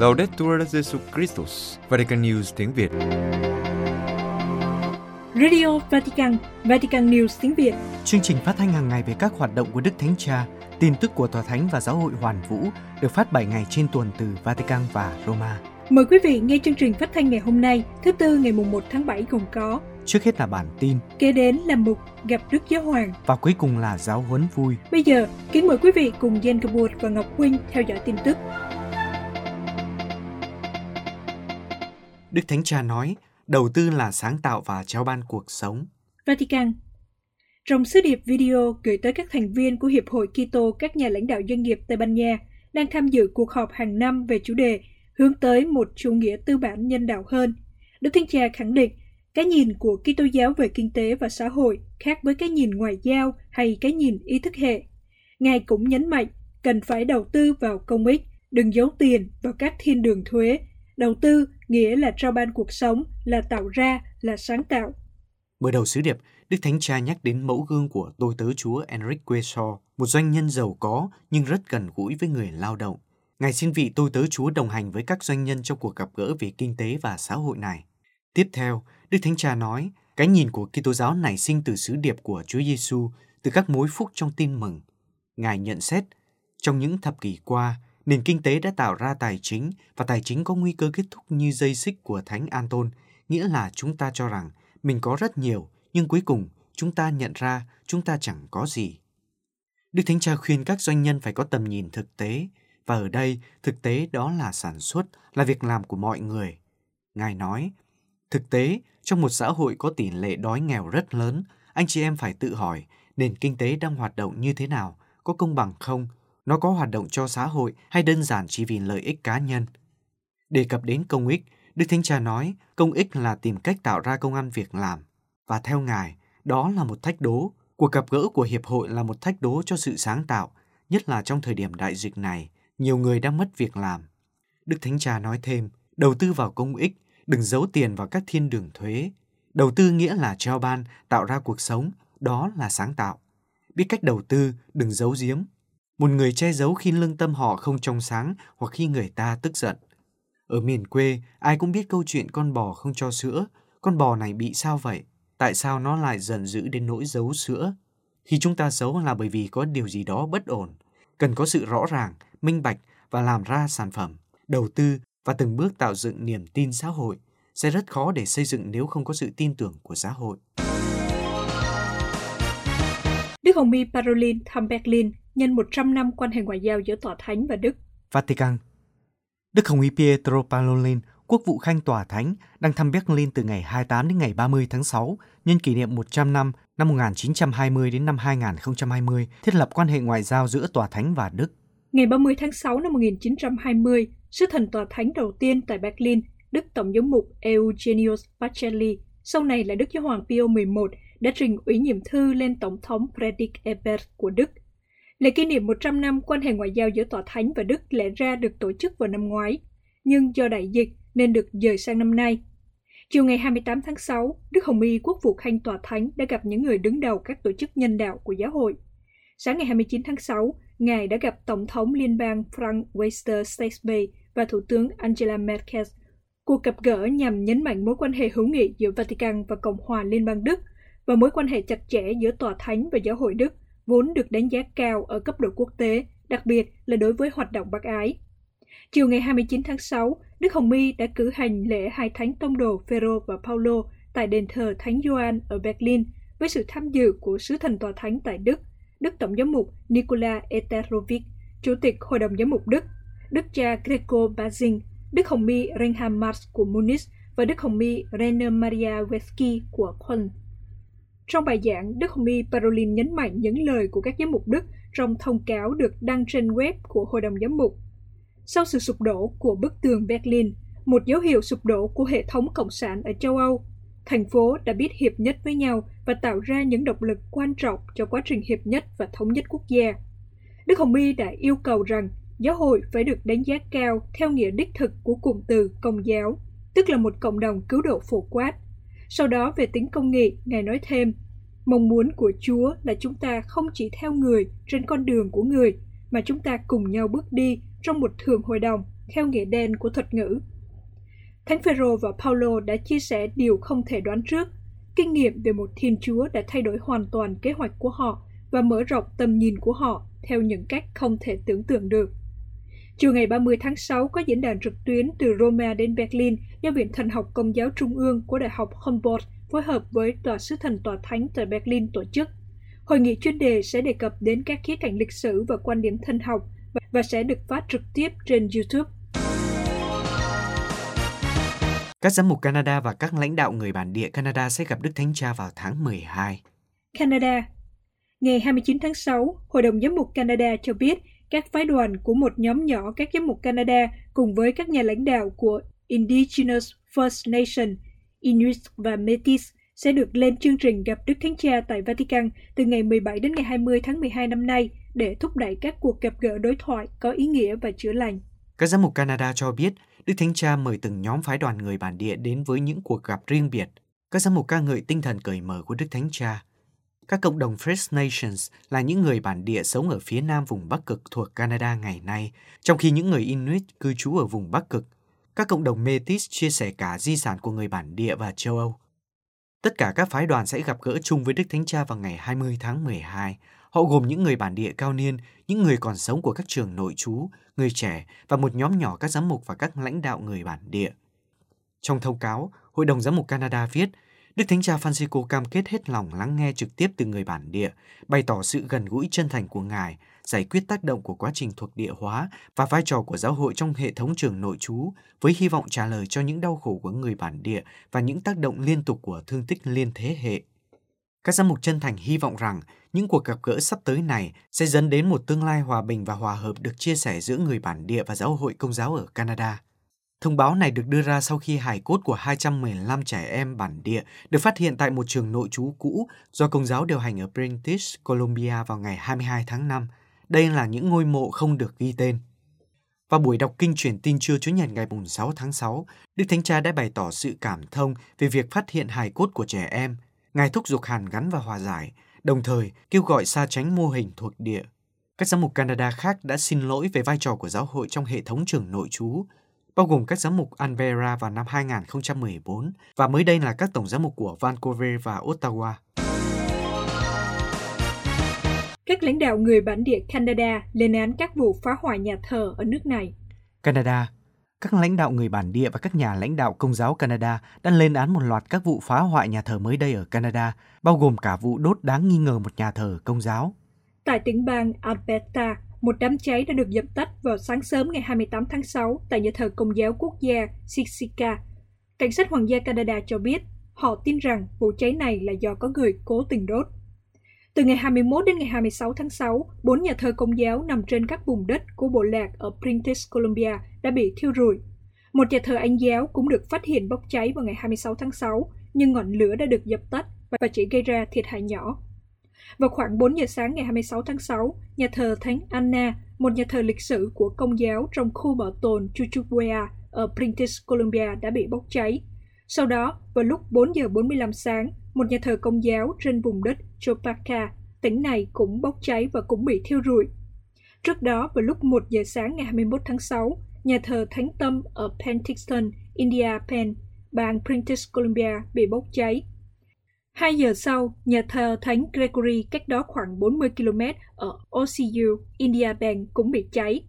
Laudetur Jesu Christus, Vatican News tiếng Việt. Radio Vatican, Vatican News tiếng Việt. Chương trình phát thanh hàng ngày về các hoạt động của Đức Thánh Cha, tin tức của Tòa Thánh và Giáo hội Hoàn Vũ được phát 7 ngày trên tuần từ Vatican và Roma. Mời quý vị nghe chương trình phát thanh ngày hôm nay, thứ tư ngày mùng 1 tháng 7 gồm có Trước hết là bản tin kế đến là mục gặp Đức Giáo Hoàng. và cuối cùng là giáo huấn vui. Bây giờ, kính mời quý vị cùng Jen Kabur và Ngọc Huynh theo dõi tin tức. Đức Thánh Cha nói, đầu tư là sáng tạo và trao ban cuộc sống. Vatican Trong sứ điệp video gửi tới các thành viên của Hiệp hội Kitô các nhà lãnh đạo doanh nghiệp Tây Ban Nha đang tham dự cuộc họp hàng năm về chủ đề hướng tới một chủ nghĩa tư bản nhân đạo hơn. Đức Thánh Cha khẳng định cái nhìn của Kitô giáo về kinh tế và xã hội khác với cái nhìn ngoại giao hay cái nhìn ý thức hệ. Ngài cũng nhấn mạnh cần phải đầu tư vào công ích, đừng giấu tiền vào các thiên đường thuế. Đầu tư nghĩa là trao ban cuộc sống, là tạo ra, là sáng tạo. Mở đầu sứ điệp, Đức Thánh Cha nhắc đến mẫu gương của tôi tớ Chúa Enrique Queso, một doanh nhân giàu có nhưng rất gần gũi với người lao động. Ngài xin vị tôi tớ Chúa đồng hành với các doanh nhân trong cuộc gặp gỡ về kinh tế và xã hội này. Tiếp theo, Đức Thánh Cha nói, cái nhìn của Kitô giáo nảy sinh từ sứ điệp của Chúa Giêsu, từ các mối phúc trong tin mừng. Ngài nhận xét, trong những thập kỷ qua, nền kinh tế đã tạo ra tài chính và tài chính có nguy cơ kết thúc như dây xích của Thánh Anton, nghĩa là chúng ta cho rằng mình có rất nhiều, nhưng cuối cùng chúng ta nhận ra chúng ta chẳng có gì. Đức Thánh Cha khuyên các doanh nhân phải có tầm nhìn thực tế, và ở đây thực tế đó là sản xuất, là việc làm của mọi người. Ngài nói, thực tế, trong một xã hội có tỷ lệ đói nghèo rất lớn, anh chị em phải tự hỏi nền kinh tế đang hoạt động như thế nào, có công bằng không, nó có hoạt động cho xã hội hay đơn giản chỉ vì lợi ích cá nhân. Đề cập đến công ích, Đức Thánh Cha nói công ích là tìm cách tạo ra công ăn việc làm. Và theo Ngài, đó là một thách đố. Cuộc gặp gỡ của Hiệp hội là một thách đố cho sự sáng tạo, nhất là trong thời điểm đại dịch này, nhiều người đang mất việc làm. Đức Thánh Cha nói thêm, đầu tư vào công ích, đừng giấu tiền vào các thiên đường thuế. Đầu tư nghĩa là treo ban, tạo ra cuộc sống, đó là sáng tạo. Biết cách đầu tư, đừng giấu giếm. Một người che giấu khi lương tâm họ không trong sáng hoặc khi người ta tức giận. Ở miền quê, ai cũng biết câu chuyện con bò không cho sữa. Con bò này bị sao vậy? Tại sao nó lại giận dữ đến nỗi giấu sữa? Khi chúng ta giấu là bởi vì có điều gì đó bất ổn. Cần có sự rõ ràng, minh bạch và làm ra sản phẩm, đầu tư và từng bước tạo dựng niềm tin xã hội sẽ rất khó để xây dựng nếu không có sự tin tưởng của xã hội. Đức Hồng Y Parolin thăm Berlin nhân 100 năm quan hệ ngoại giao giữa Tòa Thánh và Đức. Vatican Đức Hồng Y Pietro Parolin, quốc vụ khanh tòa thánh, đang thăm Berlin từ ngày 28 đến ngày 30 tháng 6, nhân kỷ niệm 100 năm năm 1920 đến năm 2020 thiết lập quan hệ ngoại giao giữa tòa thánh và Đức. Ngày 30 tháng 6 năm 1920, sứ thần tòa thánh đầu tiên tại Berlin, Đức Tổng giám mục Eugenius Pacelli, sau này là Đức Giáo hoàng Pio XI, đã trình ủy nhiệm thư lên Tổng thống Friedrich Ebert của Đức. Lễ kỷ niệm 100 năm quan hệ ngoại giao giữa Tòa Thánh và Đức lẽ ra được tổ chức vào năm ngoái, nhưng do đại dịch nên được dời sang năm nay. Chiều ngày 28 tháng 6, Đức Hồng Y Quốc vụ Khanh Tòa Thánh đã gặp những người đứng đầu các tổ chức nhân đạo của giáo hội. Sáng ngày 29 tháng 6, Ngài đã gặp Tổng thống Liên bang Frank Walter Steinmeier và Thủ tướng Angela Merkel. Cuộc gặp gỡ nhằm nhấn mạnh mối quan hệ hữu nghị giữa Vatican và Cộng hòa Liên bang Đức và mối quan hệ chặt chẽ giữa Tòa Thánh và Giáo hội Đức vốn được đánh giá cao ở cấp độ quốc tế, đặc biệt là đối với hoạt động bác ái. Chiều ngày 29 tháng 6, Đức Hồng My đã cử hành lễ hai thánh tông đồ Phêrô và Paulo tại đền thờ Thánh Gioan ở Berlin với sự tham dự của sứ thần tòa thánh tại Đức, Đức Tổng giám mục Nikola Eterovic, Chủ tịch Hội đồng giám mục Đức, Đức cha Greco Bazin, Đức Hồng My Reinhard Marx của Munich và Đức Hồng My Rainer Maria Wesky của Köln. Trong bài giảng, Đức Hồng Y Parolin nhấn mạnh những lời của các giám mục Đức trong thông cáo được đăng trên web của Hội đồng Giám mục. Sau sự sụp đổ của bức tường Berlin, một dấu hiệu sụp đổ của hệ thống cộng sản ở châu Âu, thành phố đã biết hiệp nhất với nhau và tạo ra những động lực quan trọng cho quá trình hiệp nhất và thống nhất quốc gia. Đức Hồng Y đã yêu cầu rằng giáo hội phải được đánh giá cao theo nghĩa đích thực của cụm từ công giáo, tức là một cộng đồng cứu độ phổ quát. Sau đó về tính công nghị, Ngài nói thêm, mong muốn của Chúa là chúng ta không chỉ theo người trên con đường của người, mà chúng ta cùng nhau bước đi trong một thường hội đồng theo nghĩa đen của thuật ngữ. Thánh Phêrô và Paulo đã chia sẻ điều không thể đoán trước, kinh nghiệm về một Thiên Chúa đã thay đổi hoàn toàn kế hoạch của họ và mở rộng tầm nhìn của họ theo những cách không thể tưởng tượng được. Chiều ngày 30 tháng 6 có diễn đàn trực tuyến từ Roma đến Berlin do Viện Thần học Công giáo Trung ương của Đại học Humboldt phối hợp với Tòa sứ thần Tòa Thánh tại Berlin tổ chức. Hội nghị chuyên đề sẽ đề cập đến các khía cạnh lịch sử và quan điểm thần học và sẽ được phát trực tiếp trên YouTube. Các giám mục Canada và các lãnh đạo người bản địa Canada sẽ gặp Đức Thánh Cha vào tháng 12. Canada Ngày 29 tháng 6, Hội đồng Giám mục Canada cho biết các phái đoàn của một nhóm nhỏ các giám mục Canada cùng với các nhà lãnh đạo của Indigenous First Nation, Inuit và Métis sẽ được lên chương trình gặp Đức Thánh Cha tại Vatican từ ngày 17 đến ngày 20 tháng 12 năm nay để thúc đẩy các cuộc gặp gỡ đối thoại có ý nghĩa và chữa lành. Các giám mục Canada cho biết Đức Thánh Cha mời từng nhóm phái đoàn người bản địa đến với những cuộc gặp riêng biệt. Các giám mục ca ngợi tinh thần cởi mở của Đức Thánh Cha. Các cộng đồng First Nations là những người bản địa sống ở phía nam vùng Bắc Cực thuộc Canada ngày nay, trong khi những người Inuit cư trú ở vùng Bắc Cực. Các cộng đồng Métis chia sẻ cả di sản của người bản địa và châu Âu. Tất cả các phái đoàn sẽ gặp gỡ chung với Đức Thánh Cha vào ngày 20 tháng 12. Họ gồm những người bản địa cao niên, những người còn sống của các trường nội trú, người trẻ và một nhóm nhỏ các giám mục và các lãnh đạo người bản địa. Trong thông cáo, Hội đồng Giám mục Canada viết, Đức Thánh Cha Francisco cam kết hết lòng lắng nghe trực tiếp từ người bản địa, bày tỏ sự gần gũi chân thành của Ngài, giải quyết tác động của quá trình thuộc địa hóa và vai trò của giáo hội trong hệ thống trường nội trú, với hy vọng trả lời cho những đau khổ của người bản địa và những tác động liên tục của thương tích liên thế hệ. Các giám mục chân thành hy vọng rằng những cuộc gặp gỡ sắp tới này sẽ dẫn đến một tương lai hòa bình và hòa hợp được chia sẻ giữa người bản địa và giáo hội công giáo ở Canada. Thông báo này được đưa ra sau khi hài cốt của 215 trẻ em bản địa được phát hiện tại một trường nội trú cũ do công giáo điều hành ở British Columbia vào ngày 22 tháng 5. Đây là những ngôi mộ không được ghi tên. Vào buổi đọc kinh truyền tin trưa Chúa Nhật ngày 6 tháng 6, Đức Thánh Cha đã bày tỏ sự cảm thông về việc phát hiện hài cốt của trẻ em. Ngài thúc giục hàn gắn và hòa giải, đồng thời kêu gọi xa tránh mô hình thuộc địa. Các giám mục Canada khác đã xin lỗi về vai trò của giáo hội trong hệ thống trường nội trú, bao gồm các giám mục Canberra vào năm 2014 và mới đây là các tổng giám mục của Vancouver và Ottawa. Các lãnh đạo người bản địa Canada lên án các vụ phá hoại nhà thờ ở nước này. Canada các lãnh đạo người bản địa và các nhà lãnh đạo công giáo Canada đã lên án một loạt các vụ phá hoại nhà thờ mới đây ở Canada, bao gồm cả vụ đốt đáng nghi ngờ một nhà thờ công giáo. Tại tỉnh bang Alberta, một đám cháy đã được dập tắt vào sáng sớm ngày 28 tháng 6 tại nhà thờ Công giáo Quốc gia Sisika. Cảnh sát Hoàng gia Canada cho biết họ tin rằng vụ cháy này là do có người cố tình đốt. Từ ngày 21 đến ngày 26 tháng 6, bốn nhà thờ công giáo nằm trên các vùng đất của bộ lạc ở British Columbia đã bị thiêu rụi. Một nhà thờ Anh giáo cũng được phát hiện bốc cháy vào ngày 26 tháng 6, nhưng ngọn lửa đã được dập tắt và chỉ gây ra thiệt hại nhỏ. Vào khoảng 4 giờ sáng ngày 26 tháng 6, nhà thờ Thánh Anna, một nhà thờ lịch sử của công giáo trong khu bảo tồn Chuchuquea ở British Columbia đã bị bốc cháy. Sau đó, vào lúc 4 giờ 45 sáng, một nhà thờ công giáo trên vùng đất Chopaka, tỉnh này cũng bốc cháy và cũng bị thiêu rụi. Trước đó, vào lúc 1 giờ sáng ngày 21 tháng 6, nhà thờ Thánh Tâm ở Penticton, India Pen, bang British Columbia bị bốc cháy. Hai giờ sau, nhà thờ Thánh Gregory cách đó khoảng 40 km ở OCU, India Bank cũng bị cháy.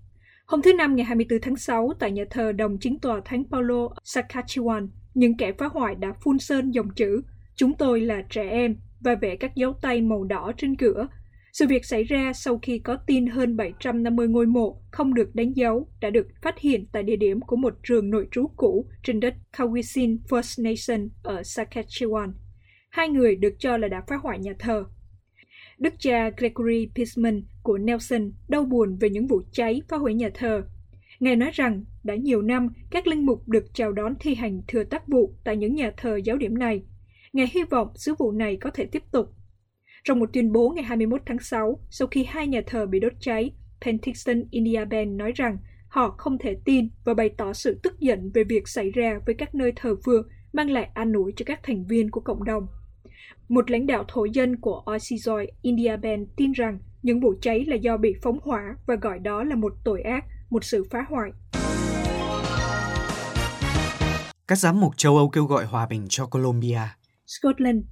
Hôm thứ Năm ngày 24 tháng 6, tại nhà thờ đồng chính tòa Thánh Paulo, Saskatchewan, những kẻ phá hoại đã phun sơn dòng chữ Chúng tôi là trẻ em và vẽ các dấu tay màu đỏ trên cửa. Sự việc xảy ra sau khi có tin hơn 750 ngôi mộ không được đánh dấu đã được phát hiện tại địa điểm của một trường nội trú cũ trên đất Kawisin First Nation ở Saskatchewan. Hai người được cho là đã phá hoại nhà thờ. Đức cha Gregory Pisman của Nelson đau buồn về những vụ cháy phá hủy nhà thờ. Ngài nói rằng đã nhiều năm các linh mục được chào đón thi hành thừa tác vụ tại những nhà thờ giáo điểm này. Ngài hy vọng sứ vụ này có thể tiếp tục. Trong một tuyên bố ngày 21 tháng 6, sau khi hai nhà thờ bị đốt cháy, Penticton India Band nói rằng họ không thể tin và bày tỏ sự tức giận về việc xảy ra với các nơi thờ phượng mang lại an ủi cho các thành viên của cộng đồng. Một lãnh đạo thổ dân của Osizoy India Band tin rằng những vụ cháy là do bị phóng hỏa và gọi đó là một tội ác, một sự phá hoại. Các giám mục châu Âu kêu gọi hòa bình cho Colombia. Scotland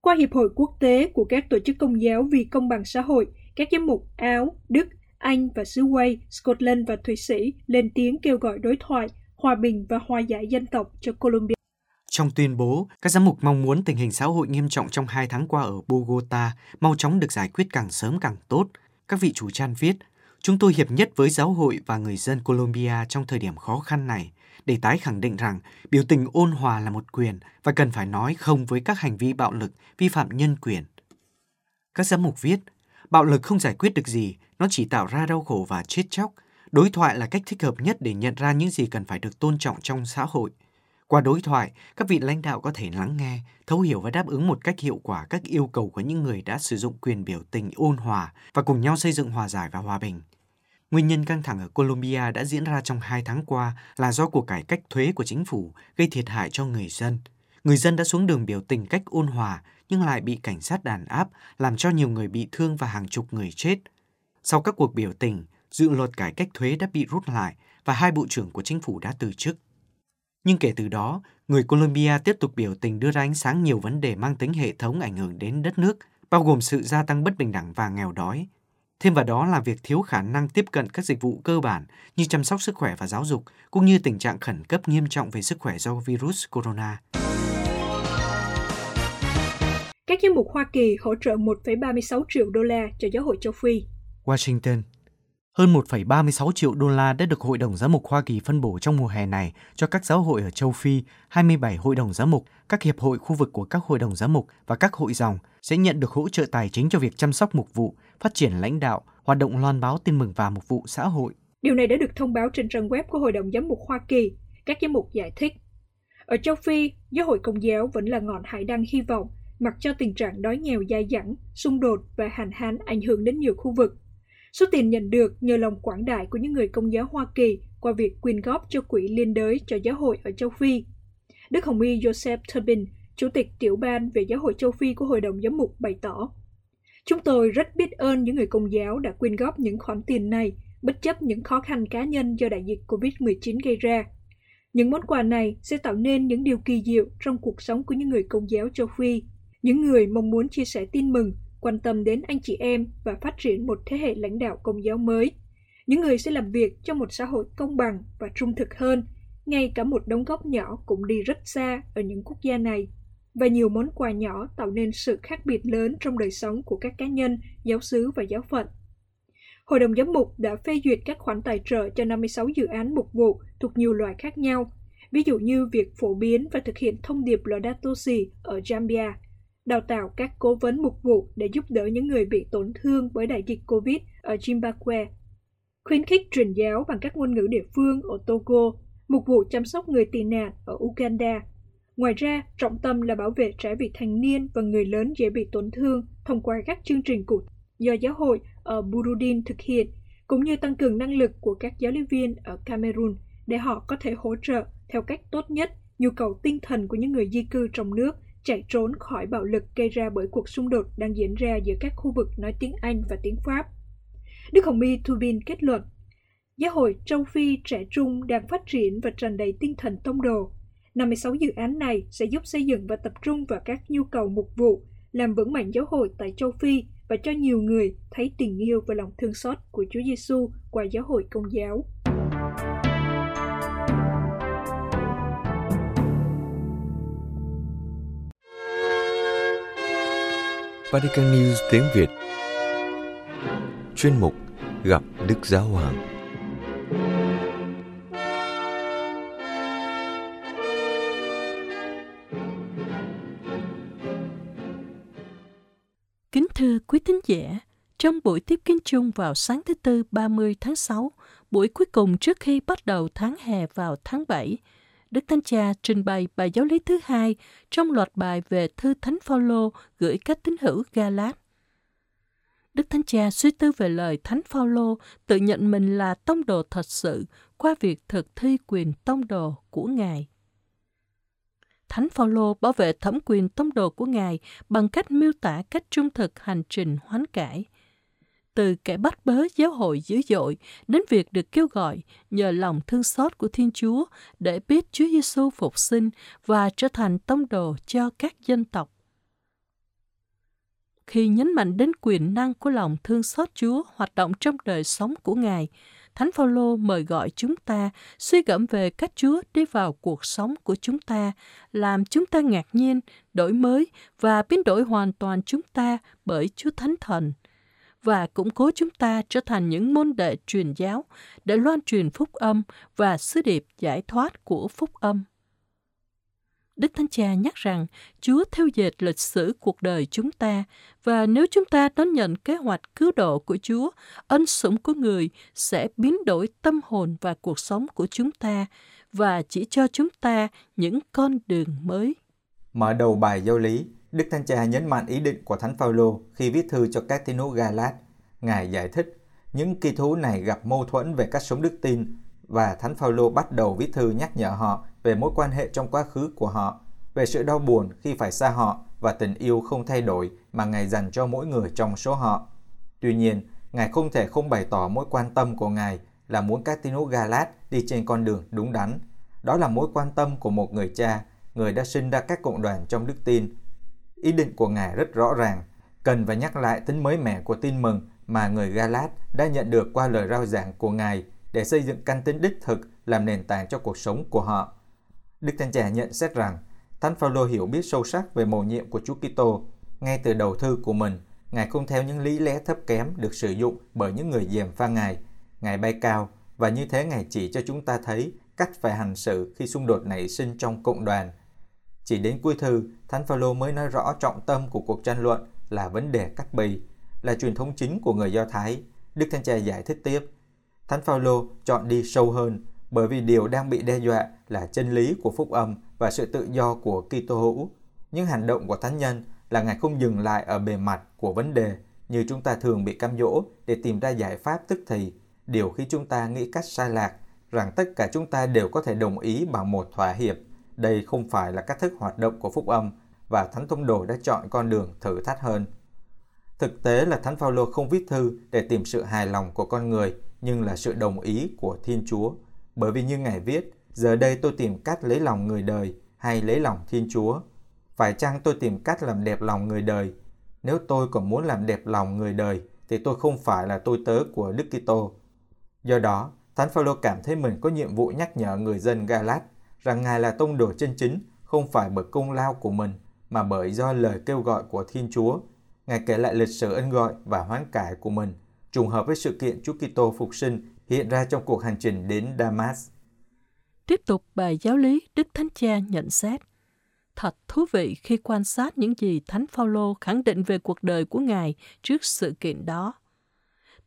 Qua Hiệp hội Quốc tế của các tổ chức công giáo vì công bằng xã hội, các giám mục Áo, Đức, Anh và xứ Wales, Scotland và Thụy Sĩ lên tiếng kêu gọi đối thoại, hòa bình và hòa giải dân tộc cho Colombia. Trong tuyên bố, các giám mục mong muốn tình hình xã hội nghiêm trọng trong hai tháng qua ở Bogota mau chóng được giải quyết càng sớm càng tốt. Các vị chủ trăn viết, chúng tôi hiệp nhất với giáo hội và người dân Colombia trong thời điểm khó khăn này để tái khẳng định rằng biểu tình ôn hòa là một quyền và cần phải nói không với các hành vi bạo lực, vi phạm nhân quyền. Các giám mục viết, bạo lực không giải quyết được gì, nó chỉ tạo ra đau khổ và chết chóc. Đối thoại là cách thích hợp nhất để nhận ra những gì cần phải được tôn trọng trong xã hội. Qua đối thoại, các vị lãnh đạo có thể lắng nghe, thấu hiểu và đáp ứng một cách hiệu quả các yêu cầu của những người đã sử dụng quyền biểu tình ôn hòa và cùng nhau xây dựng hòa giải và hòa bình. Nguyên nhân căng thẳng ở Colombia đã diễn ra trong hai tháng qua là do cuộc cải cách thuế của chính phủ gây thiệt hại cho người dân. Người dân đã xuống đường biểu tình cách ôn hòa nhưng lại bị cảnh sát đàn áp, làm cho nhiều người bị thương và hàng chục người chết. Sau các cuộc biểu tình, dự luật cải cách thuế đã bị rút lại và hai bộ trưởng của chính phủ đã từ chức. Nhưng kể từ đó, người Colombia tiếp tục biểu tình đưa ra ánh sáng nhiều vấn đề mang tính hệ thống ảnh hưởng đến đất nước, bao gồm sự gia tăng bất bình đẳng và nghèo đói. Thêm vào đó là việc thiếu khả năng tiếp cận các dịch vụ cơ bản như chăm sóc sức khỏe và giáo dục, cũng như tình trạng khẩn cấp nghiêm trọng về sức khỏe do virus corona. Các giám mục Hoa Kỳ hỗ trợ 1,36 triệu đô la cho giáo hội châu Phi. Washington hơn 1,36 triệu đô la đã được Hội đồng Giám mục Hoa Kỳ phân bổ trong mùa hè này cho các giáo hội ở châu Phi, 27 hội đồng giám mục, các hiệp hội khu vực của các hội đồng giám mục và các hội dòng sẽ nhận được hỗ trợ tài chính cho việc chăm sóc mục vụ, phát triển lãnh đạo, hoạt động loan báo tin mừng và mục vụ xã hội. Điều này đã được thông báo trên trang web của Hội đồng Giám mục Hoa Kỳ. Các giám mục giải thích. Ở châu Phi, giáo hội công giáo vẫn là ngọn hải đăng hy vọng, mặc cho tình trạng đói nghèo dai dẳng, xung đột và hạn hán ảnh hưởng đến nhiều khu vực. Số tiền nhận được nhờ lòng quảng đại của những người công giáo Hoa Kỳ qua việc quyên góp cho quỹ liên đới cho giáo hội ở châu Phi. Đức Hồng Y Joseph Turbin, Chủ tịch tiểu ban về giáo hội châu Phi của Hội đồng Giám mục bày tỏ, Chúng tôi rất biết ơn những người công giáo đã quyên góp những khoản tiền này, bất chấp những khó khăn cá nhân do đại dịch COVID-19 gây ra. Những món quà này sẽ tạo nên những điều kỳ diệu trong cuộc sống của những người công giáo châu Phi, những người mong muốn chia sẻ tin mừng quan tâm đến anh chị em và phát triển một thế hệ lãnh đạo công giáo mới. Những người sẽ làm việc cho một xã hội công bằng và trung thực hơn, ngay cả một đóng góp nhỏ cũng đi rất xa ở những quốc gia này. Và nhiều món quà nhỏ tạo nên sự khác biệt lớn trong đời sống của các cá nhân, giáo sứ và giáo phận. Hội đồng giám mục đã phê duyệt các khoản tài trợ cho 56 dự án mục vụ thuộc nhiều loại khác nhau, ví dụ như việc phổ biến và thực hiện thông điệp Laudato Si ở Zambia đào tạo các cố vấn mục vụ để giúp đỡ những người bị tổn thương bởi đại dịch COVID ở Zimbabwe, khuyến khích truyền giáo bằng các ngôn ngữ địa phương ở Togo, mục vụ chăm sóc người tị nạn ở Uganda. Ngoài ra, trọng tâm là bảo vệ trẻ vị thành niên và người lớn dễ bị tổn thương thông qua các chương trình cụ do giáo hội ở Burundin thực hiện, cũng như tăng cường năng lực của các giáo lý viên ở Cameroon để họ có thể hỗ trợ theo cách tốt nhất nhu cầu tinh thần của những người di cư trong nước chạy trốn khỏi bạo lực gây ra bởi cuộc xung đột đang diễn ra giữa các khu vực nói tiếng Anh và tiếng Pháp. Đức Hồng y Tubin kết luận, Giáo hội châu Phi trẻ trung đang phát triển và tràn đầy tinh thần tông đồ. 56 dự án này sẽ giúp xây dựng và tập trung vào các nhu cầu mục vụ, làm vững mạnh giáo hội tại châu Phi và cho nhiều người thấy tình yêu và lòng thương xót của Chúa Giêsu qua giáo hội công giáo. Vatican News tiếng Việt. Chuyên mục Gặp Đức Giáo Hoàng. Kính thưa quý thính giả, trong buổi tiếp kiến chung vào sáng thứ Tư 30 tháng 6, buổi cuối cùng trước khi bắt đầu tháng hè vào tháng 7, Đức Thánh Cha trình bày bài giáo lý thứ hai trong loạt bài về thư Thánh Phaolô gửi các tín hữu Galat. Đức Thánh Cha suy tư về lời Thánh Phaolô, tự nhận mình là tông đồ thật sự qua việc thực thi quyền tông đồ của Ngài. Thánh Phaolô bảo vệ thẩm quyền tông đồ của Ngài bằng cách miêu tả cách trung thực hành trình hoán cải từ kẻ bắt bớ giáo hội dữ dội đến việc được kêu gọi nhờ lòng thương xót của Thiên Chúa để biết Chúa Giêsu phục sinh và trở thành tông đồ cho các dân tộc. Khi nhấn mạnh đến quyền năng của lòng thương xót Chúa hoạt động trong đời sống của Ngài, Thánh Phaolô mời gọi chúng ta suy gẫm về cách Chúa đi vào cuộc sống của chúng ta, làm chúng ta ngạc nhiên, đổi mới và biến đổi hoàn toàn chúng ta bởi Chúa Thánh Thần và củng cố chúng ta trở thành những môn đệ truyền giáo để loan truyền phúc âm và sứ điệp giải thoát của phúc âm. Đức Thánh Cha nhắc rằng Chúa theo dệt lịch sử cuộc đời chúng ta và nếu chúng ta đón nhận kế hoạch cứu độ của Chúa, ân sủng của người sẽ biến đổi tâm hồn và cuộc sống của chúng ta và chỉ cho chúng ta những con đường mới. Mở đầu bài giáo lý, Đức Thánh Cha nhấn mạnh ý định của Thánh Phaolô khi viết thư cho các tín hữu Galat. Ngài giải thích, những kỳ thú này gặp mâu thuẫn về cách sống đức tin và Thánh Phaolô bắt đầu viết thư nhắc nhở họ về mối quan hệ trong quá khứ của họ, về sự đau buồn khi phải xa họ và tình yêu không thay đổi mà Ngài dành cho mỗi người trong số họ. Tuy nhiên, Ngài không thể không bày tỏ mối quan tâm của Ngài là muốn các tín hữu Galat đi trên con đường đúng đắn. Đó là mối quan tâm của một người cha, người đã sinh ra các cộng đoàn trong đức tin. Ý định của Ngài rất rõ ràng, cần phải nhắc lại tính mới mẻ của tin mừng mà người Galat đã nhận được qua lời rao giảng của Ngài để xây dựng căn tính đích thực làm nền tảng cho cuộc sống của họ. Đức Thánh Cha nhận xét rằng, Thánh Phaolô hiểu biết sâu sắc về mầu nhiệm của Chúa Kitô. Ngay từ đầu thư của mình, Ngài không theo những lý lẽ thấp kém được sử dụng bởi những người dèm pha Ngài. Ngài bay cao và như thế Ngài chỉ cho chúng ta thấy cách phải hành xử khi xung đột nảy sinh trong cộng đoàn. Chỉ đến cuối thư, Thánh Phaolô mới nói rõ trọng tâm của cuộc tranh luận là vấn đề cắt bì, là truyền thống chính của người Do Thái. Đức Thánh Cha giải thích tiếp. Thánh Phaolô chọn đi sâu hơn bởi vì điều đang bị đe dọa là chân lý của phúc âm và sự tự do của Kitô hữu. Những hành động của thánh nhân là Ngài không dừng lại ở bề mặt của vấn đề như chúng ta thường bị cam dỗ để tìm ra giải pháp tức thì, điều khi chúng ta nghĩ cách sai lạc rằng tất cả chúng ta đều có thể đồng ý bằng một thỏa hiệp. Đây không phải là cách thức hoạt động của phúc âm và Thánh Tông Đồ đã chọn con đường thử thách hơn. Thực tế là Thánh Phaolô không viết thư để tìm sự hài lòng của con người, nhưng là sự đồng ý của Thiên Chúa. Bởi vì như Ngài viết, giờ đây tôi tìm cách lấy lòng người đời hay lấy lòng Thiên Chúa. Phải chăng tôi tìm cách làm đẹp lòng người đời? Nếu tôi còn muốn làm đẹp lòng người đời, thì tôi không phải là tôi tớ của Đức Kitô. Do đó, Thánh Phaolô cảm thấy mình có nhiệm vụ nhắc nhở người dân Galat rằng Ngài là tông đồ chân chính, không phải bởi công lao của mình, mà bởi do lời kêu gọi của Thiên Chúa Ngài kể lại lịch sử ân gọi và hoán cải của mình, trùng hợp với sự kiện Chúa Kitô phục sinh hiện ra trong cuộc hành trình đến Damas. Tiếp tục bài giáo lý Đức Thánh Cha nhận xét. Thật thú vị khi quan sát những gì Thánh Phaolô khẳng định về cuộc đời của Ngài trước sự kiện đó.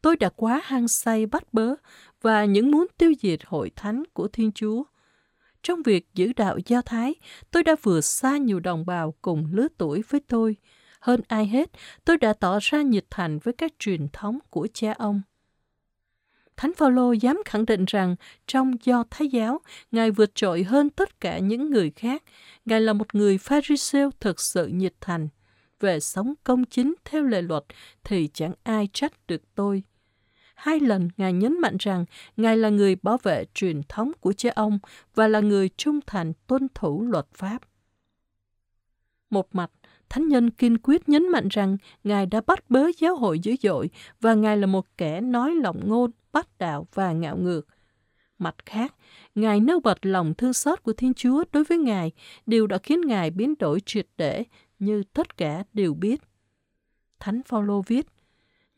Tôi đã quá hăng say bắt bớ và những muốn tiêu diệt hội thánh của Thiên Chúa. Trong việc giữ đạo Do Thái, tôi đã vượt xa nhiều đồng bào cùng lứa tuổi với tôi – hơn ai hết, tôi đã tỏ ra nhiệt thành với các truyền thống của cha ông. Thánh Phaolô dám khẳng định rằng trong do Thái giáo, Ngài vượt trội hơn tất cả những người khác. Ngài là một người Pharisêu thực sự nhiệt thành. Về sống công chính theo lệ luật thì chẳng ai trách được tôi. Hai lần Ngài nhấn mạnh rằng Ngài là người bảo vệ truyền thống của cha ông và là người trung thành tuân thủ luật pháp. Một mặt, Thánh nhân kiên quyết nhấn mạnh rằng Ngài đã bắt bớ giáo hội dữ dội và Ngài là một kẻ nói lòng ngôn, bắt đạo và ngạo ngược. Mặt khác, Ngài nêu bật lòng thương xót của Thiên Chúa đối với Ngài, điều đã khiến Ngài biến đổi triệt để như tất cả đều biết. Thánh Phaolô viết,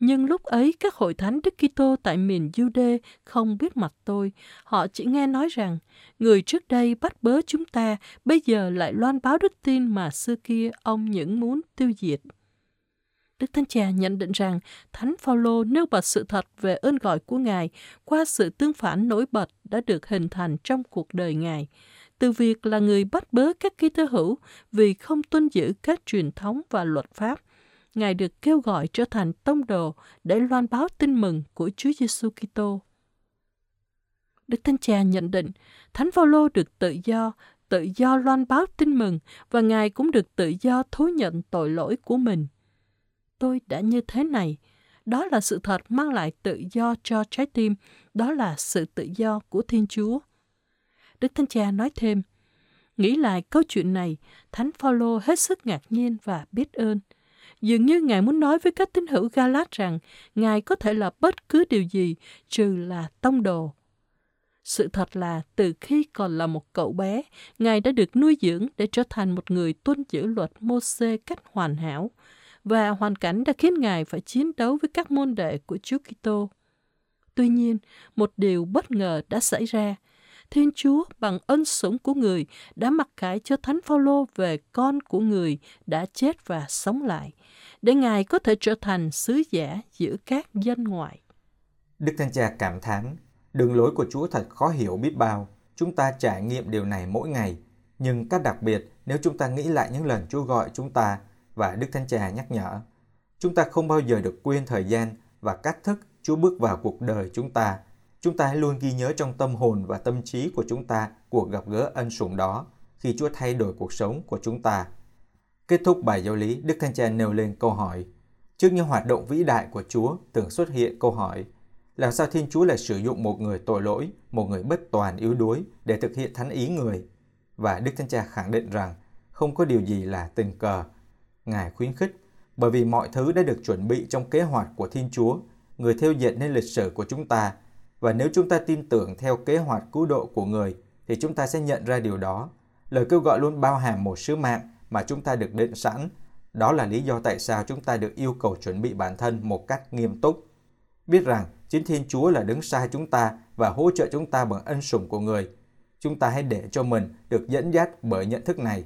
nhưng lúc ấy các hội thánh Đức Kitô tại miền Jude không biết mặt tôi. Họ chỉ nghe nói rằng, người trước đây bắt bớ chúng ta, bây giờ lại loan báo đức tin mà xưa kia ông những muốn tiêu diệt. Đức Thánh Cha nhận định rằng Thánh Phaolô nêu bật sự thật về ơn gọi của Ngài qua sự tương phản nổi bật đã được hình thành trong cuộc đời Ngài, từ việc là người bắt bớ các ký tơ hữu vì không tuân giữ các truyền thống và luật pháp – Ngài được kêu gọi trở thành tông đồ để loan báo tin mừng của Chúa Giêsu Kitô. Đức Thánh Cha nhận định, Thánh Phaolô được tự do, tự do loan báo tin mừng và Ngài cũng được tự do thú nhận tội lỗi của mình. Tôi đã như thế này, Đó là sự thật mang lại tự do cho trái tim, đó là sự tự do của Thiên Chúa. Đức Thánh Cha nói thêm, nghĩ lại câu chuyện này, Thánh Phaolô hết sức ngạc nhiên và biết ơn. Dường như Ngài muốn nói với các tín hữu Galat rằng Ngài có thể là bất cứ điều gì trừ là tông đồ. Sự thật là từ khi còn là một cậu bé, Ngài đã được nuôi dưỡng để trở thành một người tuân giữ luật Mô-xê cách hoàn hảo, và hoàn cảnh đã khiến Ngài phải chiến đấu với các môn đệ của Chúa Kitô. Tuy nhiên, một điều bất ngờ đã xảy ra. Thiên Chúa bằng ân sủng của người đã mặc khải cho Thánh Phaolô về con của người đã chết và sống lại, để Ngài có thể trở thành sứ giả giữa các dân ngoại. Đức Thánh Cha cảm thán, đường lối của Chúa thật khó hiểu biết bao. Chúng ta trải nghiệm điều này mỗi ngày, nhưng cách đặc biệt nếu chúng ta nghĩ lại những lần Chúa gọi chúng ta và Đức Thánh Cha nhắc nhở. Chúng ta không bao giờ được quên thời gian và cách thức Chúa bước vào cuộc đời chúng ta. Chúng ta hãy luôn ghi nhớ trong tâm hồn và tâm trí của chúng ta cuộc gặp gỡ ân sủng đó khi Chúa thay đổi cuộc sống của chúng ta. Kết thúc bài giáo lý, Đức Thánh Cha nêu lên câu hỏi. Trước những hoạt động vĩ đại của Chúa thường xuất hiện câu hỏi làm sao Thiên Chúa lại sử dụng một người tội lỗi, một người bất toàn yếu đuối để thực hiện thánh ý người? Và Đức Thánh Cha khẳng định rằng không có điều gì là tình cờ. Ngài khuyến khích, bởi vì mọi thứ đã được chuẩn bị trong kế hoạch của Thiên Chúa, người theo dệt nên lịch sử của chúng ta. Và nếu chúng ta tin tưởng theo kế hoạch cứu độ của người, thì chúng ta sẽ nhận ra điều đó. Lời kêu gọi luôn bao hàm một sứ mạng mà chúng ta được định sẵn. Đó là lý do tại sao chúng ta được yêu cầu chuẩn bị bản thân một cách nghiêm túc. Biết rằng chính Thiên Chúa là đứng sai chúng ta và hỗ trợ chúng ta bằng ân sủng của người. Chúng ta hãy để cho mình được dẫn dắt bởi nhận thức này.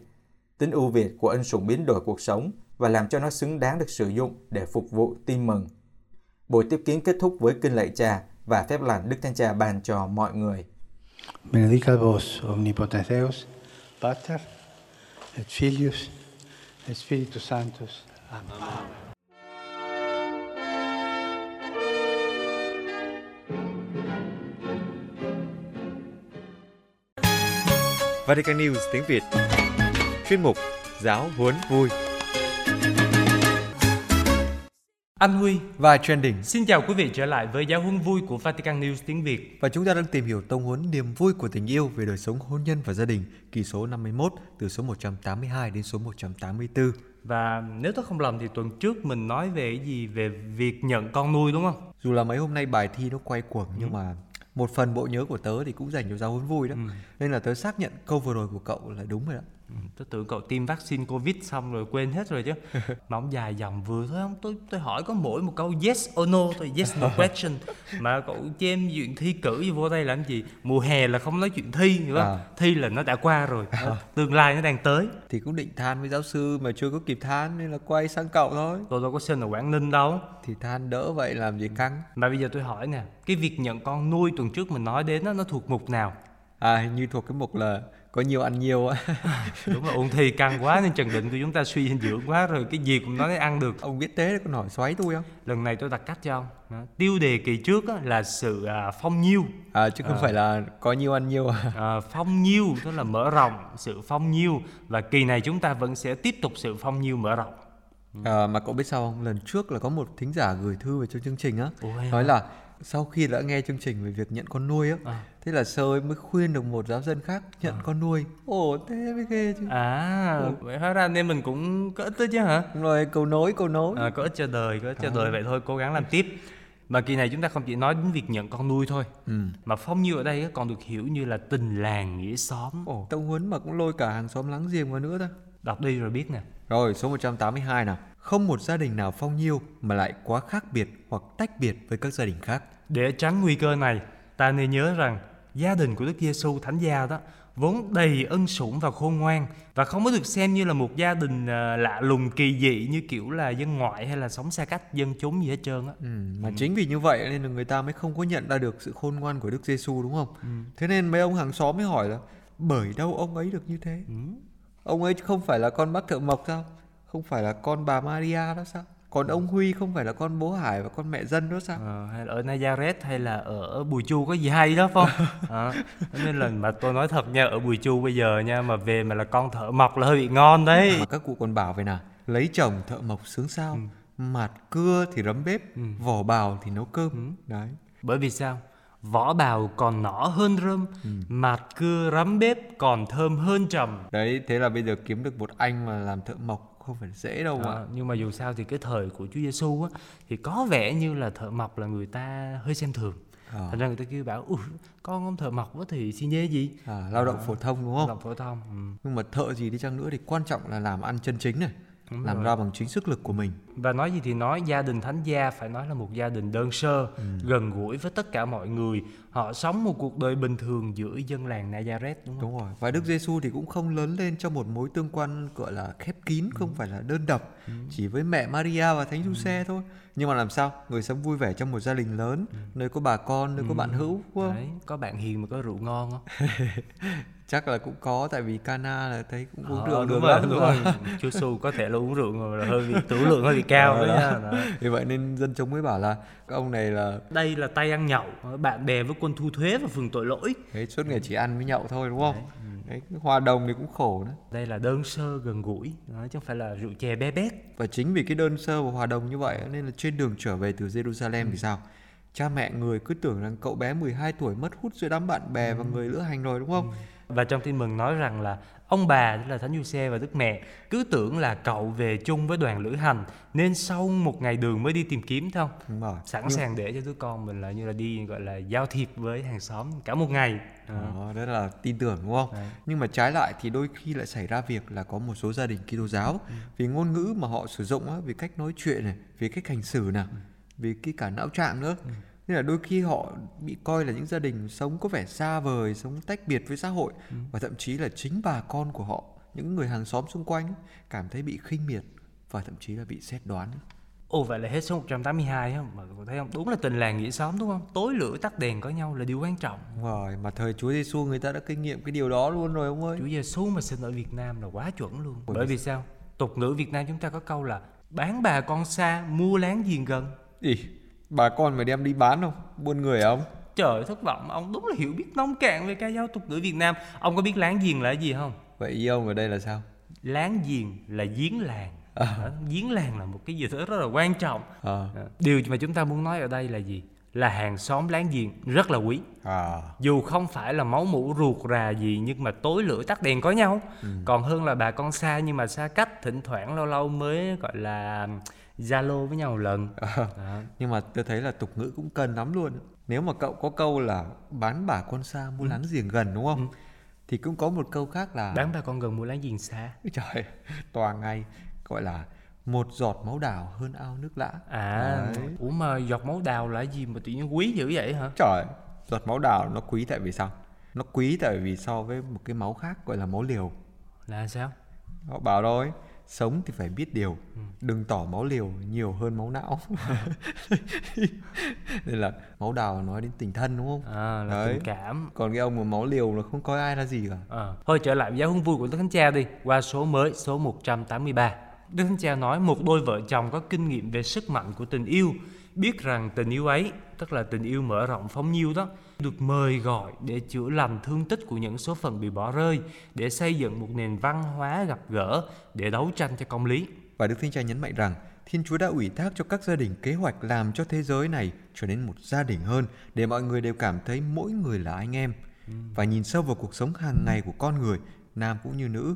Tính ưu việt của ân sủng biến đổi cuộc sống và làm cho nó xứng đáng được sử dụng để phục vụ tin mừng. Buổi tiếp kiến kết thúc với kinh lạy cha và phép lành Đức Thánh Cha ban cho mọi người. Benedicat vos omnipotens Deus, Pater et Filius et Spiritus Sanctus. Amen. Vatican News tiếng Việt Chuyên mục Giáo huấn vui Anh Huy và Trending Xin chào quý vị trở lại với giáo huấn vui của Vatican News tiếng Việt Và chúng ta đang tìm hiểu tông huấn niềm vui của tình yêu về đời sống hôn nhân và gia đình kỳ số 51 từ số 182 đến số 184 Và nếu tôi không lầm thì tuần trước mình nói về gì về việc nhận con nuôi đúng không? Dù là mấy hôm nay bài thi nó quay cuồng nhưng ừ. mà một phần bộ nhớ của tớ thì cũng dành cho giáo huấn vui đó ừ. nên là tớ xác nhận câu vừa rồi của cậu là đúng rồi đó tớ tưởng cậu tiêm vaccine covid xong rồi quên hết rồi chứ. Mà ông dài dòng vừa thôi không tôi tôi hỏi có mỗi một câu yes or no thôi yes no question. Mà cậu chêm chuyện thi cử vô đây làm gì? Mùa hè là không nói chuyện thi nữa. À. thi là nó đã qua rồi. À. tương lai nó đang tới. Thì cũng định than với giáo sư mà chưa có kịp than nên là quay sang cậu thôi. Tôi đâu có sinh ở quảng ninh đâu. Thì than đỡ vậy làm gì căng? Mà bây giờ tôi hỏi nè cái việc nhận con nuôi tuần trước mình nói đến đó, nó thuộc mục nào? À hình như thuộc cái mục là có nhiều ăn nhiều đúng là ôn thi căng quá nên trần định của chúng ta suy dinh dưỡng quá rồi cái gì cũng nói ăn được. Ông biết thế có hỏi xoáy tôi không? Lần này tôi đặt cách cho ông. Tiêu đề kỳ trước là sự à, phong nhiêu. À chứ không à, phải là có nhiều ăn nhiều. À, phong nhiêu tức là mở rộng sự phong nhiêu và kỳ này chúng ta vẫn sẽ tiếp tục sự phong nhiêu mở rộng. À, mà cậu biết sao không? Lần trước là có một thính giả gửi thư về cho chương trình á. Nói là sau khi đã nghe chương trình về việc nhận con nuôi á à. thế là sơ ấy mới khuyên được một giáo dân khác nhận à. con nuôi ồ thế mới ghê chứ à ừ. vậy hóa ra nên mình cũng có ích đó chứ hả rồi cầu nối cầu nối à, có ích cho đời có ích cho à. đời vậy thôi cố gắng làm tiếp mà kỳ này chúng ta không chỉ nói đến việc nhận con nuôi thôi ừ. mà phong nhiêu ở đây còn được hiểu như là tình làng nghĩa xóm ồ tông huấn mà cũng lôi cả hàng xóm láng giềng vào nữa thôi đọc đi rồi biết nè rồi số 182 nào không một gia đình nào phong nhiêu mà lại quá khác biệt hoặc tách biệt với các gia đình khác. Để tránh nguy cơ này, ta nên nhớ rằng gia đình của Đức Giêsu Thánh Gia đó vốn đầy ân sủng và khôn ngoan và không có được xem như là một gia đình à, lạ lùng kỳ dị như kiểu là dân ngoại hay là sống xa cách dân chúng gì hết trơn á. Ừ, mà ừ. chính vì như vậy nên là người ta mới không có nhận ra được sự khôn ngoan của Đức Giêsu đúng không? Ừ. Thế nên mấy ông hàng xóm mới hỏi là bởi đâu ông ấy được như thế? Ừ. Ông ấy không phải là con bác thợ mộc sao? Không phải là con bà Maria đó sao còn ông Huy không phải là con bố Hải và con mẹ dân đó sao? Ờ, hay là ở Nazareth hay là ở Bùi Chu có gì hay đó không? à, nên là mà tôi nói thật nha ở Bùi Chu bây giờ nha mà về mà là con thợ mộc là hơi bị ngon đấy. Mà các cụ còn bảo vậy nè lấy chồng thợ mộc sướng sao? Ừ. mạt cưa thì rấm bếp, Ừ. vỏ bào thì nấu cơm. Đấy. Bởi vì sao? Vỏ bào còn nỏ hơn rơm, Ừ. mạt cưa rắm bếp còn thơm hơn trầm. Đấy, thế là bây giờ kiếm được một anh mà làm thợ mộc không phải dễ đâu mà. Đó, nhưng mà dù sao thì cái thời của Chúa Giêsu á thì có vẻ như là thợ mộc là người ta hơi xem thường. Ờ. Thành ra người ta kêu bảo, "Ui, con ông thợ mộc thì xin nhê gì?" À, lao động phổ thông đúng không? Làm phổ thông. Ừ. Nhưng mà thợ gì đi chăng nữa thì quan trọng là làm ăn chân chính này, Đúng làm rồi. ra bằng chính sức lực của mình. Và nói gì thì nói, gia đình thánh gia phải nói là một gia đình đơn sơ, Ừ. gần gũi với tất cả mọi người. Họ sống một cuộc đời bình thường giữa dân làng Nazareth đúng không? Đúng rồi. Và Đức Giêsu thì cũng không lớn lên trong một mối tương quan gọi là khép kín, không phải là đơn độc, chỉ với mẹ Maria và Thánh Giuse thôi. Nhưng mà làm sao? Người sống vui vẻ trong một gia đình lớn, nơi có bà con, nơi có bạn hữu, đúng không? Đấy, có bạn hiền mà có rượu ngon không? Chắc là cũng có tại vì Cana là thấy cũng uống Ờ, rượu đúng được rồi, lắm. đúng rồi. Chúa Su có thể là uống rượu mà là hơi bị tửu lượng hơi bị cao Ờ, đấy đó. nha. Vì vậy nên dân chúng mới bảo là các ông này là Đây là tay ăn nhậu, bạn bè với quân thu thuế và phường tội lỗi. đấy, suốt ngày chỉ ăn với nhậu thôi đúng không? Đấy, hòa đồng thì cũng khổ nữa. Đây là đơn sơ gần gũi, đó, chứ không phải là rượu chè bé bét. Và chính vì cái đơn sơ và hòa đồng như vậy nên là trên đường trở về từ Jerusalem thì sao? Cha mẹ người cứ tưởng rằng cậu bé 12 tuổi mất hút giữa đám bạn bè và người lữ hành rồi đúng không? Và trong tin mừng nói rằng là ông bà tức là Thánh Giuse và Đức Mẹ cứ tưởng là cậu về chung với đoàn lữ hành nên sau một ngày đường mới đi tìm kiếm không? Đúng rồi. Sẵn sàng để cho đứa con mình là như là đi gọi là giao thiệp với hàng xóm cả một ngày. Đó. Đó, đó là tin tưởng đúng không? Đấy. Nhưng mà trái lại thì đôi khi lại xảy ra việc là có một số gia đình Kitô giáo vì ngôn ngữ mà họ sử dụng á, vì cách nói chuyện này, vì cách hành xử nào, vì cái cả não trạng nữa. Nên là đôi khi họ bị coi là những gia đình sống có vẻ xa vời, sống tách biệt với xã hội và thậm chí là chính bà con của họ, những người hàng xóm xung quanh cảm thấy bị khinh miệt và thậm chí là bị xét đoán. Ồ vậy là hết số 182 không? Mà cậu thấy không? Đúng là tình làng nghĩa xóm đúng không? Tối lửa tắt đèn có nhau là điều quan trọng. Đúng rồi, mà thời Chúa Giêsu người ta đã kinh nghiệm cái điều đó luôn rồi ông ơi. Chúa Giêsu mà sinh ở Việt Nam là quá chuẩn luôn. Ôi, Bởi vì sao? Tục ngữ Việt Nam chúng ta có câu là bán bà con xa, mua láng giềng gần. Ý, bà con mà đem đi bán không? Buôn người à ông? Trời thất vọng, ông đúng là hiểu biết nông cạn về ca dao tục ngữ Việt Nam. Ông có biết láng giềng là gì không? Vậy ý ông ở đây là sao? Láng giềng là giếng làng. Đó, Giếng làng là một cái gì đó rất là quan trọng. À. Đó. Điều mà chúng ta muốn nói ở đây là gì? Là hàng xóm láng giềng rất là quý. À. Dù không phải là máu mủ ruột rà gì nhưng mà tối lửa tắt đèn có nhau. Còn hơn là bà con xa nhưng mà xa cách thỉnh thoảng lâu lâu mới gọi là Zalo với nhau một lần. Đó. Nhưng mà tôi thấy là tục ngữ cũng cần lắm luôn. Nếu mà cậu có câu là bán bà con xa mua láng giềng gần đúng không? Thì cũng có một câu khác là Bán bà con gần mua láng giềng xa. trời toàn ngay gọi là một giọt máu đào hơn ao nước lã. À, Đấy. ủa mà giọt máu đào là gì mà tự nhiên quý dữ vậy hả? Trời, giọt máu đào nó quý tại vì sao? Nó quý tại vì so với một cái máu khác gọi là máu liều. Là sao? Họ bảo rồi, sống thì phải biết điều, đừng tỏ máu liều nhiều hơn máu não. Nên là máu đào nói đến tình thân đúng không? À, là Đấy. tình cảm. Còn cái ông mà máu liều là không coi ai là gì cả. À, thôi trở lại với giáo huấn vui của Đức Thánh Cha đi Qua số mới, số 183 Đức Thánh Cha nói một đôi vợ chồng có kinh nghiệm về sức mạnh của tình yêu Biết rằng tình yêu ấy, tức là tình yêu mở rộng phóng nhiêu đó Được mời gọi để chữa lành thương tích của những số phận bị bỏ rơi Để xây dựng một nền văn hóa gặp gỡ Để đấu tranh cho công lý Và Đức Thánh Cha nhấn mạnh rằng Thiên Chúa đã ủy thác cho các gia đình kế hoạch làm cho thế giới này trở nên một gia đình hơn để mọi người đều cảm thấy mỗi người là anh em và nhìn sâu vào cuộc sống hàng ngày của con người, nam cũng như nữ.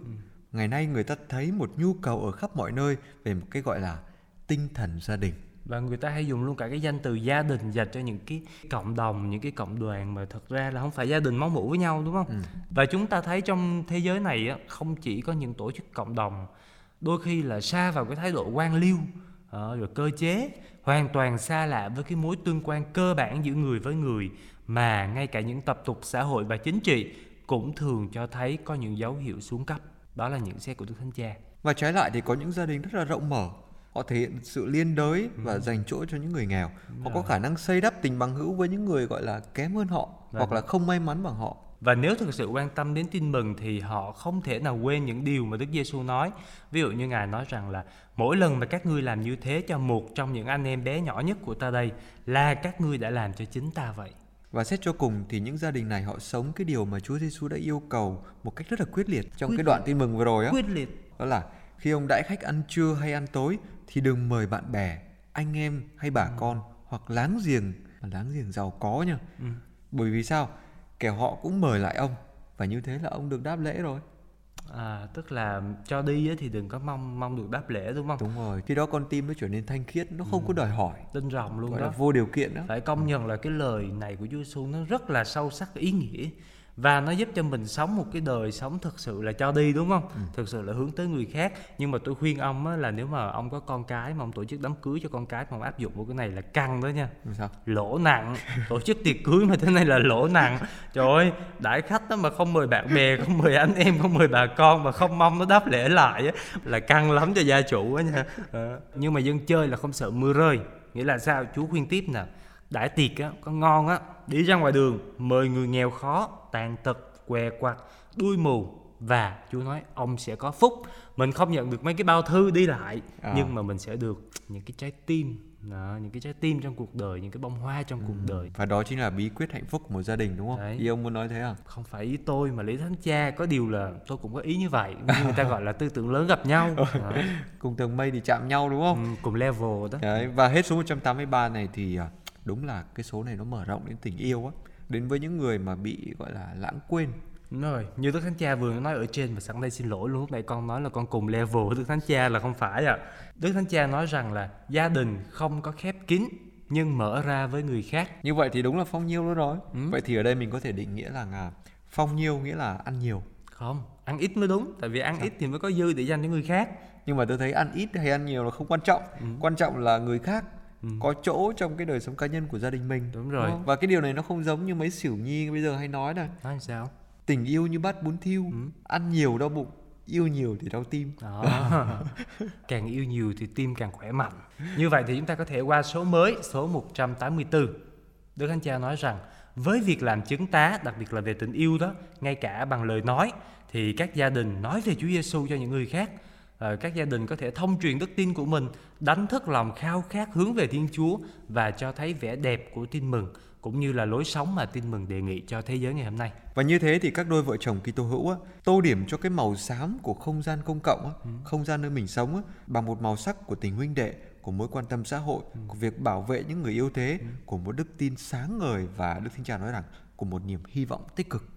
Ngày nay người ta thấy một nhu cầu ở khắp mọi nơi về một cái gọi là tinh thần gia đình. Và người ta hay dùng luôn cả cái danh từ gia đình dành cho những cái cộng đồng, những cái cộng đoàn mà thật ra là không phải gia đình máu mủ với nhau đúng không? Và chúng ta thấy trong thế giới này á, không chỉ có những tổ chức cộng đồng, đôi khi là xa vào cái thái độ quan liêu, ờ, rồi cơ chế, hoàn toàn xa lạ với cái mối tương quan cơ bản giữa người với người mà ngay cả những tập tục xã hội và chính trị cũng thường cho thấy có những dấu hiệu xuống cấp. Đó là những xét của Đức Thánh Cha. Và trái lại thì có những gia đình rất là rộng mở. Họ thể hiện sự liên đới và dành chỗ cho những người nghèo. Họ có khả năng xây đắp tình bằng hữu với những người gọi là kém hơn họ hoặc là không may mắn bằng họ. Và nếu thực sự quan tâm đến tin mừng thì họ không thể nào quên những điều mà Đức Giêsu nói. Ví dụ như Ngài nói rằng là mỗi lần mà các ngươi làm như thế cho một trong những anh em bé nhỏ nhất của ta đây là các ngươi đã làm cho chính ta vậy. Và xét cho cùng thì những gia đình này họ sống cái điều mà Chúa Giêsu đã yêu cầu một cách rất là quyết liệt trong cái đoạn tin mừng vừa rồi á. Quyết liệt. Đó là khi ông đãi khách ăn trưa hay ăn tối thì đừng mời bạn bè, anh em hay bà con hoặc láng giềng mà láng giềng giàu có nha. Bởi vì sao? Kẻo họ cũng mời lại ông và như thế là ông được đáp lễ rồi. À, tức là cho đi thì đừng có mong mong được đáp lễ đúng không? Đúng rồi, khi đó con tim nó trở nên thanh khiết, nó không có đòi hỏi, Tinh rồng luôn gọi là đó. vô điều kiện đó. Phải công nhận là cái lời này của Chúa Giêsu nó rất là sâu sắc ý nghĩa và nó giúp cho mình sống một cái đời sống thực sự là cho đi đúng không? Thực sự là hướng tới người khác. Nhưng mà tôi khuyên ông á, là nếu mà ông có con cái mà ông tổ chức đám cưới cho con cái mà ông áp dụng một cái này là căng đó nha. Sao? lỗ nặng tổ chức tiệc cưới mà thế này là lỗ nặng trời ơi đãi khách đó mà không mời bạn bè không mời anh em không mời bà con mà không mong nó đáp lễ lại á là căng lắm cho gia chủ á nha Ờ, nhưng mà dân chơi là không sợ mưa rơi nghĩa là sao chú khuyên tiếp nè đãi tiệc á có ngon á đi ra ngoài đường mời người nghèo khó tàn tật què quặt đuôi mù và chú nói ông sẽ có phúc mình không nhận được mấy cái bao thư đi lại À. nhưng mà mình sẽ được những cái trái tim đó, những cái trái tim trong cuộc đời những cái bông hoa trong cuộc đời Và đó chính là bí quyết hạnh phúc của một gia đình đúng không? Đấy. Ý ông muốn nói thế à? không phải ý tôi mà lý thánh cha có điều là tôi cũng có ý như vậy nhưng người ta gọi là tư tưởng lớn gặp nhau. Cùng tầng mây thì chạm nhau đúng không? Ừ, cùng level đó Đấy, và hết số 183 này thì à, đúng là cái số này nó mở rộng đến tình yêu á. Đến với những người mà bị gọi là lãng quên. Đúng rồi, như Đức Thánh Cha vừa nói ở trên và sẵn đây xin lỗi luôn lúc nãy con nói là con cùng level với Đức Thánh Cha là không phải à. Đức Thánh Cha nói rằng là gia đình không có khép kín nhưng mở ra với người khác. Như vậy thì đúng là phong nhiêu luôn rồi. Ừ. Vậy thì ở đây mình có thể định nghĩa là à, phong nhiêu nghĩa là ăn nhiều. Không, ăn ít mới đúng, tại vì ăn ít thì mới có dư để dành cho người khác. Nhưng mà tôi thấy ăn ít hay ăn nhiều là không quan trọng. Ừ. Quan trọng là người khác có chỗ trong cái đời sống cá nhân của gia đình mình. Đúng rồi. không? Và cái điều này nó không giống như mấy xỉu nhi bây giờ hay nói là Nói sao? tình yêu như bát bún thiêu, Ừ. ăn nhiều đau bụng, yêu nhiều thì đau tim. Đó. càng yêu nhiều thì tim càng khỏe mạnh. Như vậy thì chúng ta có thể qua số mới, số 184. Đức Thánh Cha nói rằng với việc làm chứng tá, đặc biệt là về tình yêu đó, ngay cả bằng lời nói thì các gia đình nói về Chúa Giêsu cho những người khác. Ờ, các gia đình có thể thông truyền đức tin của mình, đánh thức lòng khao khát hướng về Thiên Chúa và cho thấy vẻ đẹp của tin mừng cũng như là lối sống mà tin mừng đề nghị cho thế giới ngày hôm nay. Và như thế thì các đôi vợ chồng Kitô hữu á, tô điểm cho cái màu xám của không gian công cộng á, Ừ. không gian nơi mình sống á, bằng một màu sắc của tình huynh đệ, của mối quan tâm xã hội, Ừ. của việc bảo vệ những người yêu thế, của một đức tin sáng ngời và Đức Thánh Cha nói rằng của một niềm hy vọng tích cực.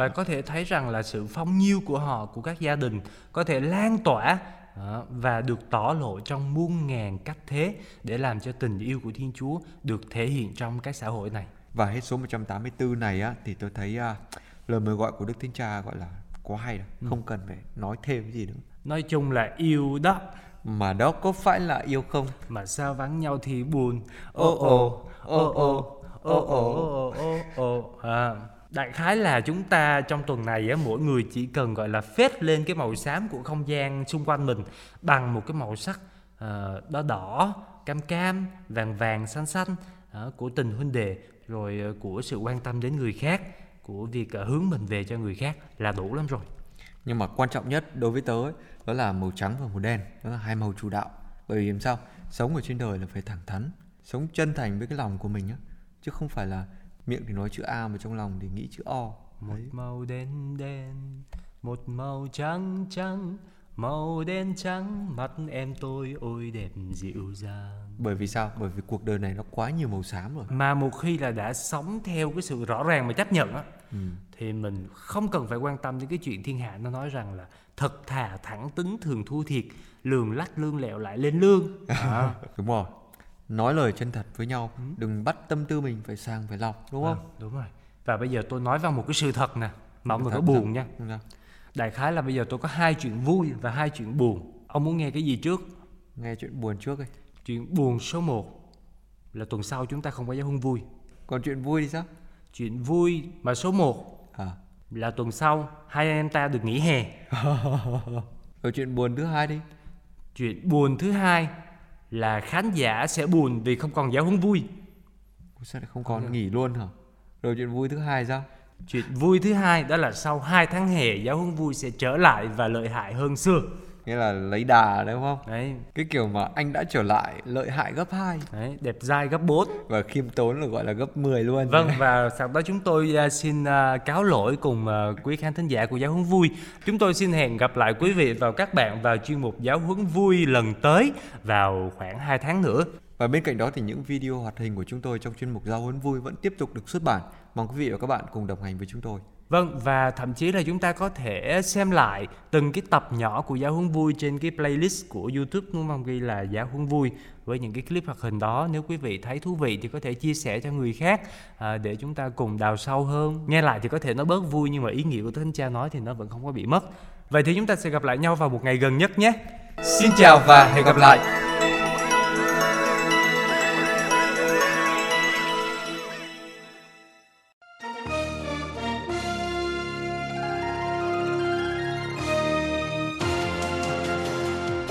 Và có thể thấy rằng là sự phong nhiêu của họ của các gia đình có thể lan tỏa đó, và được tỏ lộ trong muôn ngàn cách thế để làm cho tình yêu của Thiên Chúa được thể hiện trong cái xã hội này. Và hết số 184 này á thì tôi thấy à, lời mời gọi của Đức Thánh Cha gọi là quá hay rồi, Ừ. không cần phải nói thêm gì nữa. Nói chung là yêu đó Mà đó có phải là yêu không? mà sao vắng nhau thì buồn. Ô ô, ô ô, ô ô. ô ô ô à, đại khái là chúng ta trong tuần này á mỗi người chỉ cần gọi là phết lên cái màu xám của không gian xung quanh mình bằng một cái màu sắc uh, đỏ đỏ cam cam vàng vàng xanh xanh uh, của tình huynh đệ rồi uh, của sự quan tâm đến người khác của việc uh, hướng mình về cho người khác là đủ lắm rồi Nhưng mà quan trọng nhất đối với tớ ấy, đó là màu trắng và màu đen, đó là hai màu chủ đạo. Bởi vì làm sao? Sống ở trên đời là phải thẳng thắn, sống chân thành với cái lòng của mình á, chứ không phải là miệng thì nói chữ A mà trong lòng thì nghĩ chữ O. một Đấy. màu đen đen một màu trắng trắng màu đen trắng mắt em tôi ôi đẹp dịu dàng Bởi vì sao? Bởi vì cuộc đời này nó quá nhiều màu xám rồi. mà một khi là đã sống theo cái sự rõ ràng mà chấp nhận á Ừ. thì mình không cần phải quan tâm đến cái chuyện thiên hạ nó nói rằng là thật thà thẳng tính thường thua thiệt lường lách lương lẹo lại lên lương Đó. Đúng rồi. Nói lời chân thật với nhau, đừng bắt tâm tư mình phải sang phải lọc, đúng không? Vâng, đúng rồi và bây giờ tôi nói vào một cái sự thật nè mà ông đừng có buồn thật. nha sao. đại khái là bây giờ tôi có hai chuyện vui và hai chuyện buồn ông muốn nghe cái gì trước Nghe chuyện buồn trước đi. chuyện buồn số 1 là tuần sau chúng ta không có giáo huấn vui Còn chuyện vui thì sao? chuyện vui mà số 1 À. là tuần sau hai anh em ta được nghỉ hè Rồi chuyện buồn thứ hai đi. Chuyện buồn thứ hai là khán giả sẽ buồn vì không còn giáo huấn vui. Sao lại không còn nghỉ luôn hả? Rồi chuyện vui thứ hai sao? Chuyện vui thứ hai đó là sau 2 tháng hè giáo huấn vui sẽ trở lại và lợi hại hơn xưa. Nghĩa là lấy đà đúng không đấy cái kiểu mà anh đã trở lại lợi hại gấp 2 đấy đẹp dai gấp 4 và khiêm tốn là gọi là gấp 10 luôn Vâng và sau đó chúng tôi uh, xin uh, cáo lỗi cùng uh, quý khán thính giả của Giáo huấn vui. Chúng tôi xin hẹn gặp lại quý vị và các bạn vào chuyên mục Giáo huấn vui lần tới vào khoảng 2 tháng nữa. Và bên cạnh đó thì những video hoạt hình của chúng tôi trong chuyên mục Giao huấn vui vẫn tiếp tục được xuất bản. Mong quý vị và các bạn cùng đồng hành với chúng tôi. Vâng và thậm chí là chúng ta có thể xem lại từng cái tập nhỏ của Giáo huấn vui trên cái playlist của YouTube đúng không ghi là Giáo huấn vui với những cái clip hoạt hình đó nếu quý vị thấy thú vị thì có thể chia sẻ cho người khác à, để chúng ta cùng đào sâu hơn. Nghe lại thì có thể nó bớt vui nhưng mà ý nghĩa của Thánh Cha nói thì nó vẫn không có bị mất. Vậy thì chúng ta sẽ gặp lại nhau vào một ngày gần nhất nhé. Xin chào và hẹn gặp lại.